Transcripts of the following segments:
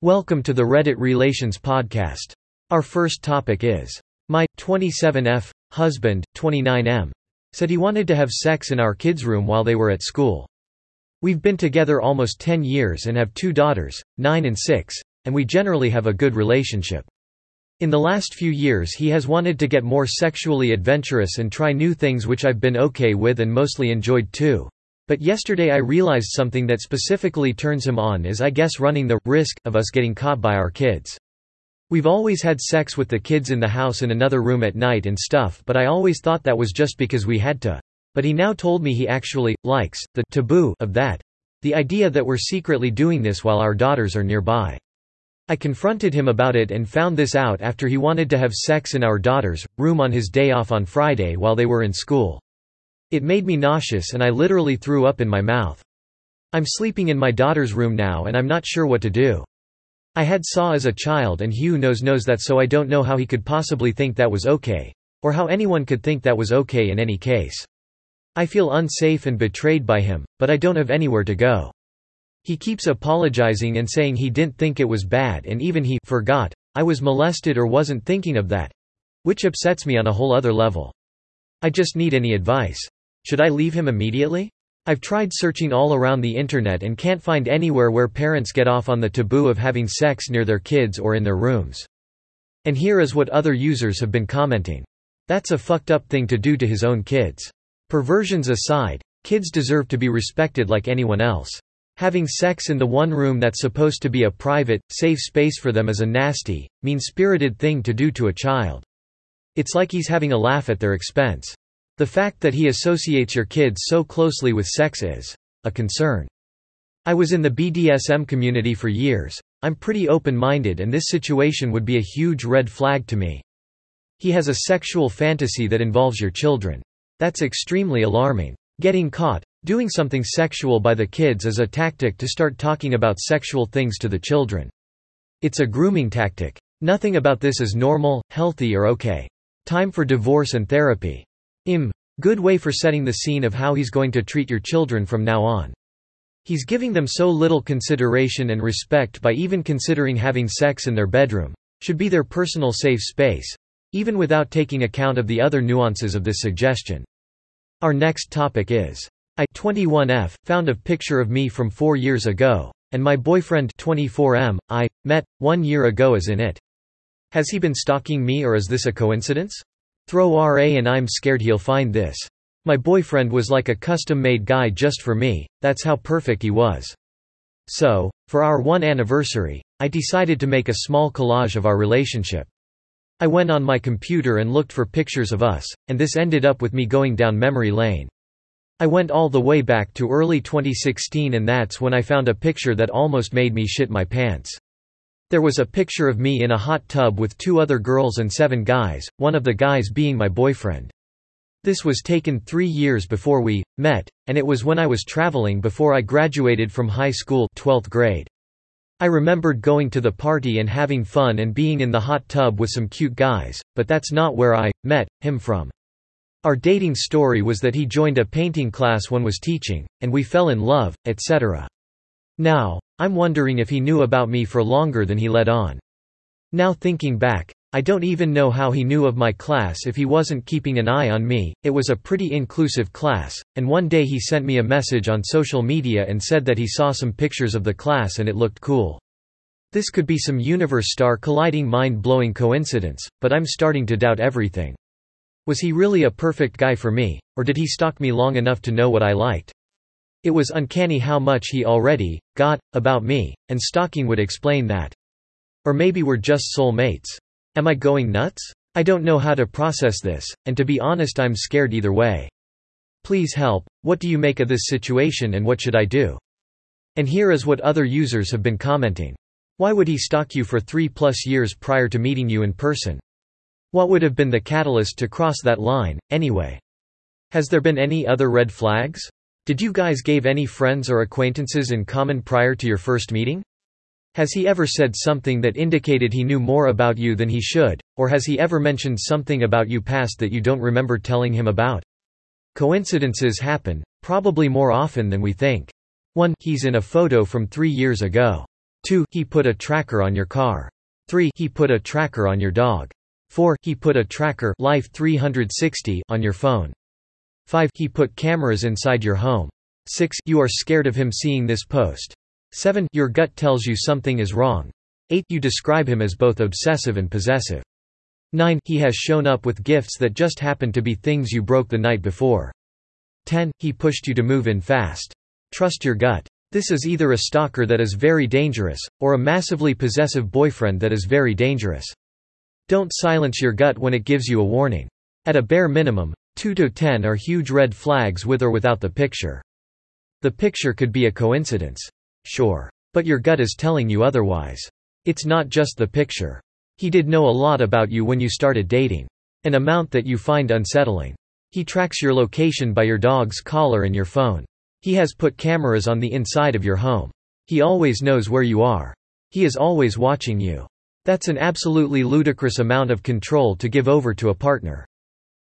Welcome to the Reddit Relations Podcast. Our first topic is My 27F husband, 29M, said he wanted to have sex in our kids' room while they were at school. We've been together almost 10 years and have two daughters, 9 and 6, and we generally have a good relationship. In the last few years he has wanted to get more sexually adventurous and try new things which I've been okay with and mostly enjoyed too. But yesterday I realized something that specifically turns him on is I guess running the risk of us getting caught by our kids. We've always had sex with the kids in the house in another room at night and stuff but I always thought that was just because we had to. But he now told me he actually, likes, the taboo of that. The idea that we're secretly doing this while our daughters are nearby. I confronted him about it and found this out after he wanted to have sex in our daughter's room on his day off on Friday while they were in school. It made me nauseous and I literally threw up in my mouth. I'm sleeping in my daughter's room now and I'm not sure what to do. I had Saw as a child and Hugh knows knows that so I don't know how he could possibly think that was okay. Or how anyone could think that was okay in any case. I feel unsafe and betrayed by him, but I don't have anywhere to go. He keeps apologizing and saying he didn't think it was bad and even he forgot I was molested or wasn't thinking of that. Which upsets me on a whole other level. I just need any advice. Should I leave him immediately? I've tried searching all around the internet and can't find anywhere where parents get off on the taboo of having sex near their kids or in their rooms. And here is what other users have been commenting. That's a fucked up thing to do to his own kids. Perversions aside, kids deserve to be respected like anyone else. Having sex in the one room that's supposed to be a private, safe space for them is a nasty, mean-spirited thing to do to a child. It's like he's having a laugh at their expense. The fact that he associates your kids so closely with sex is a concern. I was in the BDSM community for years. I'm pretty open-minded and this situation would be a huge red flag to me. He has a sexual fantasy that involves your children. That's extremely alarming. Getting caught, doing something sexual by the kids is a tactic to start talking about sexual things to the children. It's a grooming tactic. Nothing about this is normal, healthy or okay. Time for divorce and therapy. Im. Good way for setting the scene of how he's going to treat your children from now on. He's giving them so little consideration and respect by even considering having sex in their bedroom. Should be their personal safe space. Even without taking account of the other nuances of this suggestion. Our next topic is I 21F found a picture of me from 4 years ago and my boyfriend 24M I met 1 year ago is in it. Has he been stalking me or is this a coincidence? Throw RA and I'm scared he'll find this. My boyfriend was like a custom-made guy just for me, that's how perfect he was. So, for our one anniversary, I decided to make a small collage of our relationship. I went on my computer and looked for pictures of us, and this ended up with me going down memory lane. I went all the way back to early 2016 and that's when I found a picture that almost made me shit my pants. There was a picture of me in a hot tub with two other girls and seven guys, one of the guys being my boyfriend. This was taken three years before we met, and it was when I was traveling before I graduated from high school 12th grade. I remembered going to the party and having fun and being in the hot tub with some cute guys, but that's not where I met him from. Our dating story was that he joined a painting class one was teaching, and we fell in love, etc. Now, I'm wondering if he knew about me for longer than he let on. Now thinking back, I don't even know how he knew of my class if he wasn't keeping an eye on me. It was a pretty inclusive class, and one day he sent me a message on social media and said that he saw some pictures of the class and it looked cool. This could be some universe star colliding mind blowing coincidence, but I'm starting to doubt everything. Was he really a perfect guy for me, or did he stalk me long enough to know what I liked? It was uncanny how much he already got about me, and stalking would explain that. Or maybe we're just soul mates. Am I going nuts? I don't know how to process this, and to be honest I'm scared either way. Please help, what do you make of this situation and what should I do? And here is what other users have been commenting. Why would he stalk you for three plus years prior to meeting you in person? What would have been the catalyst to cross that line, anyway? Has there been any other red flags? Did you guys gave any friends or acquaintances in common prior to your first meeting? Has he ever said something that indicated he knew more about you than he should, or has he ever mentioned something about you past that you don't remember telling him about? Coincidences happen, probably more often than we think. 1. He's in a photo from three years ago. 2. He put a tracker on your car. 3. He put a tracker on your dog. 4. He put a tracker Life 360 on your phone. 5. He put cameras inside your home. 6. You are scared of him seeing this post. 7. Your gut tells you something is wrong. 8. You describe him as both obsessive and possessive. 9. He has shown up with gifts that just happened to be things you broke the night before. 10. He pushed you to move in fast. Trust your gut. This is either a stalker that is very dangerous, or a massively possessive boyfriend that is very dangerous. Don't silence your gut when it gives you a warning. At a bare minimum, 2 to 10 are huge red flags with or without the picture. The picture could be a coincidence. Sure. But your gut is telling you otherwise. It's not just the picture. He did know a lot about you when you started dating. An amount that you find unsettling. He tracks your location by your dog's collar and your phone. He has put cameras on the inside of your home. He always knows where you are. He is always watching you. That's an absolutely ludicrous amount of control to give over to a partner.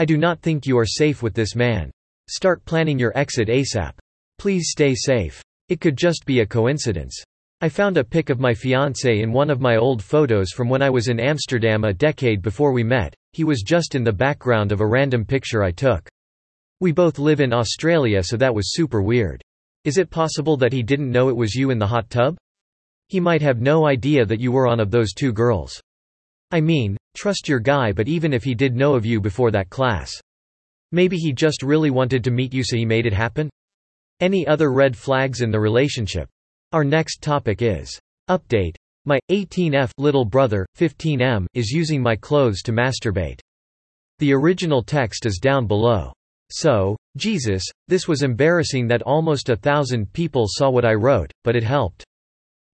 I do not think you are safe with this man. Start planning your exit ASAP. Please stay safe. It could just be a coincidence. I found a pic of my fiancé in one of my old photos from when I was in Amsterdam a decade before we met, he was just in the background of a random picture I took. We both live in Australia so that was super weird. Is it possible that he didn't know it was you in the hot tub? He might have no idea that you were one of those two girls. I mean, trust your guy but even if he did know of you before that class. Maybe he just really wanted to meet you so he made it happen? Any other red flags in the relationship? Our next topic is Update. My 18F little brother, 15M, is using my clothes to masturbate. The original text is down below. So, Jesus, this was embarrassing that almost a thousand people saw what I wrote, but it helped.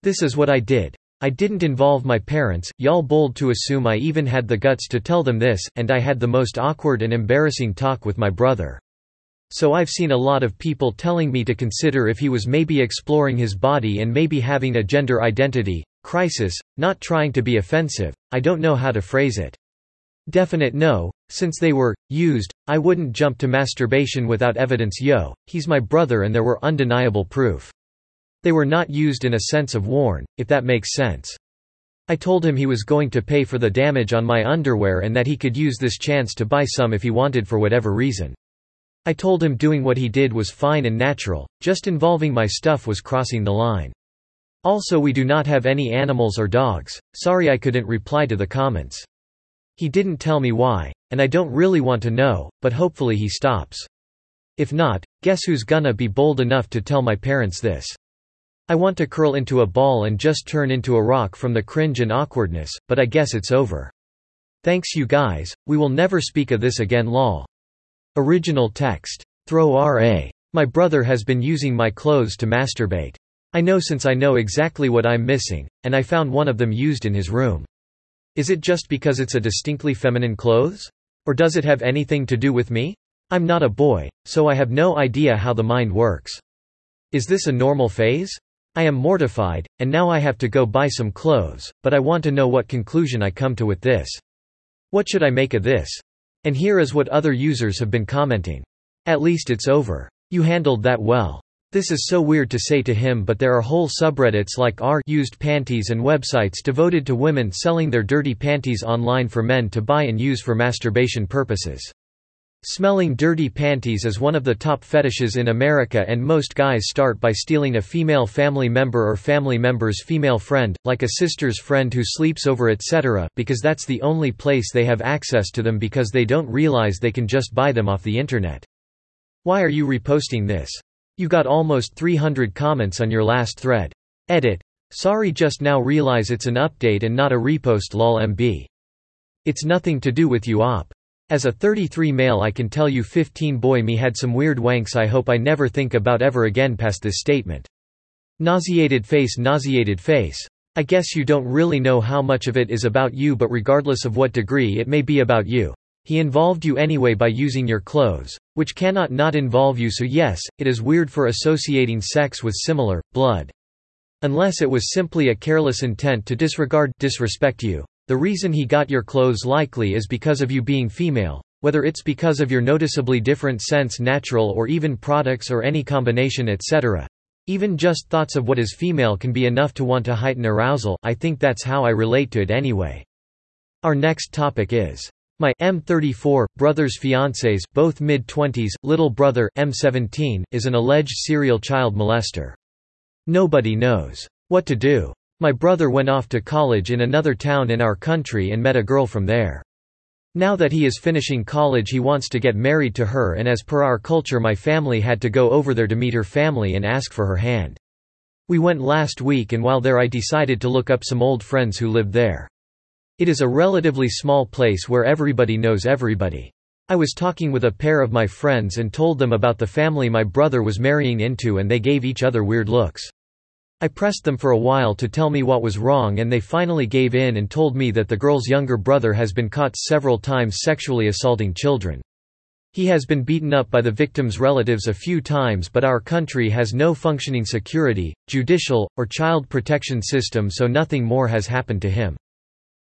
This is what I did. I didn't involve my parents, y'all bold to assume I even had the guts to tell them this, and I had the most awkward and embarrassing talk with my brother. So I've seen a lot of people telling me to consider if he was maybe exploring his body and maybe having a gender identity crisis, not trying to be offensive, I don't know how to phrase it. Definite no, since they were used, I wouldn't jump to masturbation without evidence yo, he's my brother and there were undeniable proof. They were not used in a sense of worn, if that makes sense. I told him he was going to pay for the damage on my underwear and that he could use this chance to buy some if he wanted for whatever reason. I told him doing what he did was fine and natural, just involving my stuff was crossing the line. Also we do not have any animals or dogs, sorry I couldn't reply to the comments. He didn't tell me why, and I don't really want to know, but hopefully he stops. If not, guess who's gonna be bold enough to tell my parents this? I want to curl into a ball and just turn into a rock from the cringe and awkwardness, but I guess it's over. Thanks you guys, we will never speak of this again lol. Original text. Throw RA. My brother has been using my clothes to masturbate. I know since I know exactly what I'm missing, and I found one of them used in his room. Is it just because it's a distinctly feminine clothes? Or does it have anything to do with me? I'm not a boy, so I have no idea how the mind works. Is this a normal phase? I am mortified, and now I have to go buy some clothes, but I want to know what conclusion I come to with this. What should I make of this? And here is what other users have been commenting. At least it's over. You handled that well. This is so weird to say to him but there are whole subreddits like r used panties and websites devoted to women selling their dirty panties online for men to buy and use for masturbation purposes. Smelling dirty panties is one of the top fetishes in America and most guys start by stealing a female family member or family member's female friend, like a sister's friend who sleeps over etc. because that's the only place they have access to them because they don't realize they can just buy them off the internet. Why are you reposting this? You got almost 300 comments on your last thread. Edit. Sorry just now realize it's an update and not a repost lol mb. It's nothing to do with you op. As a 33 male I can tell you 15 boy me had some weird wanks I hope I never think about ever again past this statement. Nauseated face nauseated face. I guess you don't really know how much of it is about you but regardless of what degree it may be about you. He involved you anyway by using your clothes, which cannot not involve you so yes, it is weird for associating sex with similar, blood. Unless it was simply a careless intent to disregard, disrespect you. The reason he got your clothes likely is because of you being female, whether it's because of your noticeably different sense natural or even products or any combination etc. Even just thoughts of what is female can be enough to want to heighten arousal, I think that's how I relate to it anyway. Our next topic is my M34 brother's fiancés, both mid-20s, little brother M17 is an alleged serial child molester. Nobody knows what to do. My brother went off to college in another town in our country and met a girl from there. Now that he is finishing college he wants to get married to her and as per our culture my family had to go over there to meet her family and ask for her hand. We went last week and while there I decided to look up some old friends who lived there. It is a relatively small place where everybody knows everybody. I was talking with a pair of my friends and told them about the family my brother was marrying into and they gave each other weird looks. I pressed them for a while to tell me what was wrong and they finally gave in and told me that the girl's younger brother has been caught several times sexually assaulting children. He has been beaten up by the victim's relatives a few times but our country has no functioning security, judicial, or child protection system so nothing more has happened to him.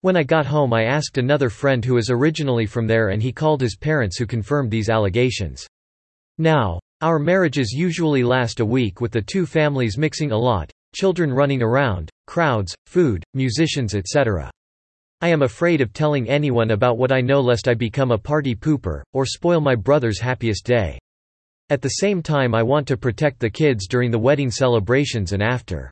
When I got home I asked another friend who is originally from there and he called his parents who confirmed these allegations. Now, our marriages usually last a week with the two families mixing a lot, children running around, crowds, food, musicians etc. I am afraid of telling anyone about what I know lest I become a party pooper, or spoil my brother's happiest day. At the same time I want to protect the kids during the wedding celebrations and after.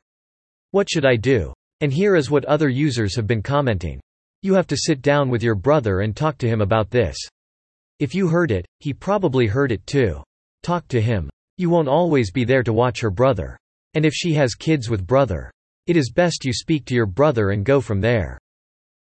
What should I do? And here is what other users have been commenting. You have to sit down with your brother and talk to him about this. If you heard it, he probably heard it too. Talk to him. You won't always be there to watch her brother. And if she has kids with brother, it is best you speak to your brother and go from there.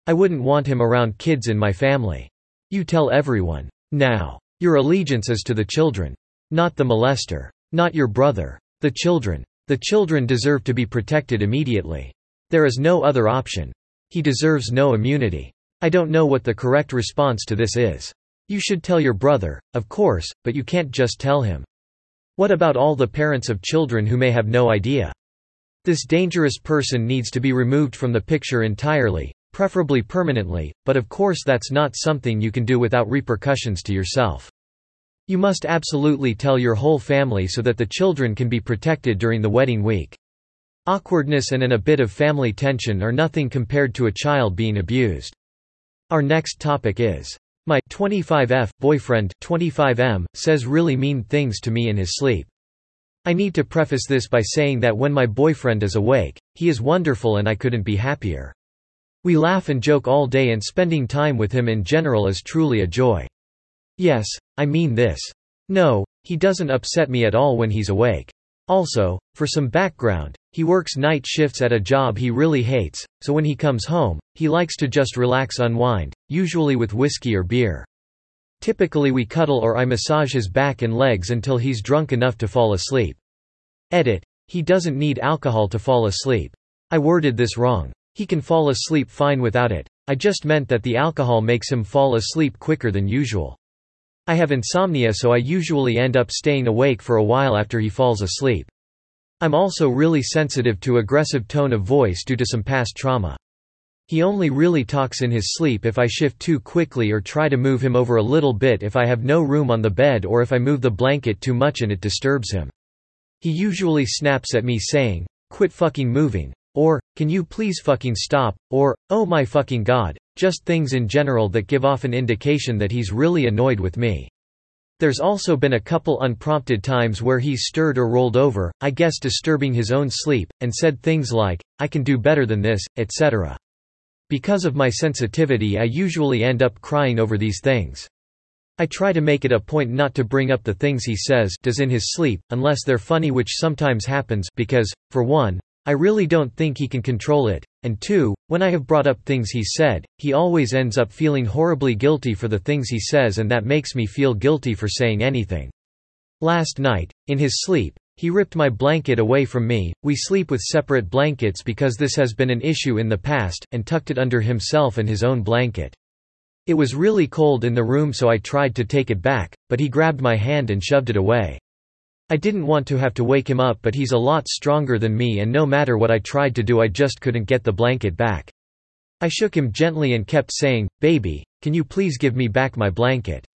I wouldn't want him around kids in my family. You tell everyone. Now. Your allegiance is to the children. Not the molester. Not your brother. The children. The children deserve to be protected immediately. There is no other option. He deserves no immunity. I don't know what the correct response to this is. You should tell your brother, of course, but you can't just tell him. What about all the parents of children who may have no idea? This dangerous person needs to be removed from the picture entirely, preferably permanently, but of course that's not something you can do without repercussions to yourself. You must absolutely tell your whole family so that the children can be protected during the wedding week. Awkwardness and an a bit of family tension are nothing compared to a child being abused. Our next topic is, my 25F boyfriend 25M says really mean things to me in his sleep. I need to preface this by saying that when my boyfriend is awake, he is wonderful and I couldn't be happier. We laugh and joke all day and spending time with him in general is truly a joy. Yes, I mean this. No, he doesn't upset me at all when he's awake. Also, for some background, he works night shifts at a job he really hates, so when he comes home, he likes to just relax unwind, usually with whiskey or beer. Typically we cuddle or I massage his back and legs until he's drunk enough to fall asleep. Edit. He doesn't need alcohol to fall asleep. I worded this wrong. He can fall asleep fine without it. I just meant that the alcohol makes him fall asleep quicker than usual. I have insomnia so I usually end up staying awake for a while after he falls asleep. I'm also really sensitive to aggressive tone of voice due to some past trauma. He only really talks in his sleep if I shift too quickly or try to move him over a little bit if I have no room on the bed or if I move the blanket too much and it disturbs him. He usually snaps at me saying, quit fucking moving, or, can you please fucking stop, or, oh my fucking god, just things in general that give off an indication that he's really annoyed with me. There's also been a couple unprompted times where he's stirred or rolled over, I guess disturbing his own sleep, and said things like, I can do better than this, etc. Because of my sensitivity I usually end up crying over these things. I try to make it a point not to bring up the things he says does in his sleep, unless they're funny which sometimes happens, because, for one, I really don't think he can control it, and two, when I have brought up things he said, he always ends up feeling horribly guilty for the things he says and that makes me feel guilty for saying anything. Last night, in his sleep, he ripped my blanket away from me, we sleep with separate blankets because this has been an issue in the past, and tucked it under himself and his own blanket. It was really cold in the room so I tried to take it back, but he grabbed my hand and shoved it away. I didn't want to have to wake him up but he's a lot stronger than me and no matter what I tried to do I just couldn't get the blanket back. I shook him gently and kept saying, baby, can you please give me back my blanket?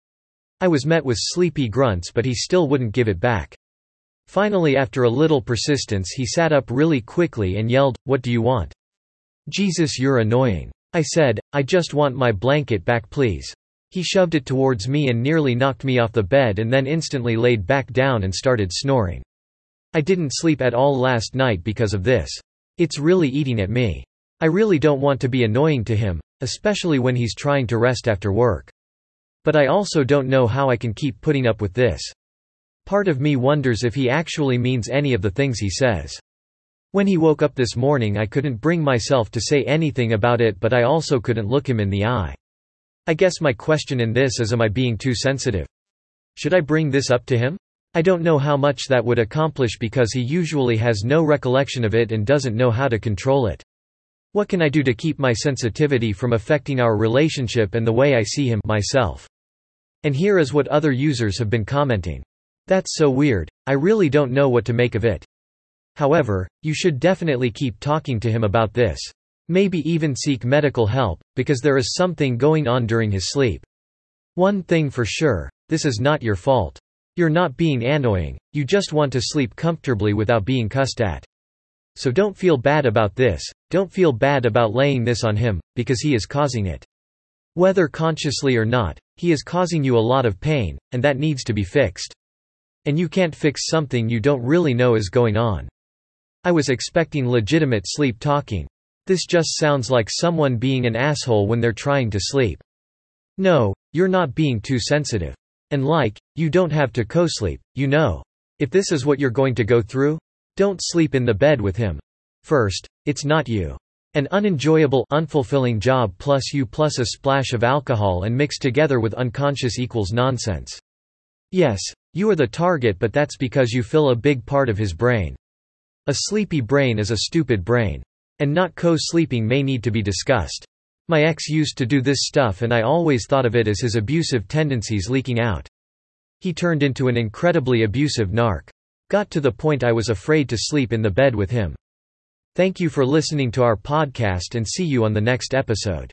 I was met with sleepy grunts but he still wouldn't give it back. Finally after a little persistence he sat up really quickly and yelled, What do you want? Jesus you're annoying. I said, I just want my blanket back please. He shoved it towards me and nearly knocked me off the bed and then instantly laid back down and started snoring. I didn't sleep at all last night because of this. It's really eating at me. I really don't want to be annoying to him, especially when he's trying to rest after work. But I also don't know how I can keep putting up with this. Part of me wonders if he actually means any of the things he says. When he woke up this morning I couldn't bring myself to say anything about it but I also couldn't look him in the eye. I guess my question in this is am I being too sensitive? Should I bring this up to him? I don't know how much that would accomplish because he usually has no recollection of it and doesn't know how to control it. What can I do to keep my sensitivity from affecting our relationship and the way I see him myself? And here is what other users have been commenting. That's so weird, I really don't know what to make of it. However, you should definitely keep talking to him about this. Maybe even seek medical help, because there is something going on during his sleep. One thing for sure, this is not your fault. You're not being annoying, you just want to sleep comfortably without being cussed at. So don't feel bad about this, don't feel bad about laying this on him, because he is causing it. Whether consciously or not, he is causing you a lot of pain, and that needs to be fixed. And you can't fix something you don't really know is going on. I was expecting legitimate sleep talking. This just sounds like someone being an asshole when they're trying to sleep. No, you're not being too sensitive. And like, you don't have to co-sleep, you know. If this is what you're going to go through, don't sleep in the bed with him. First, it's not you. An unenjoyable, unfulfilling job plus you plus a splash of alcohol and mixed together with unconscious equals nonsense. Yes, you are the target but that's because you fill a big part of his brain. A sleepy brain is a stupid brain. And not co-sleeping may need to be discussed. My ex used to do this stuff and I always thought of it as his abusive tendencies leaking out. He turned into an incredibly abusive narc. Got to the point I was afraid to sleep in the bed with him. Thank you for listening to our podcast and see you on the next episode.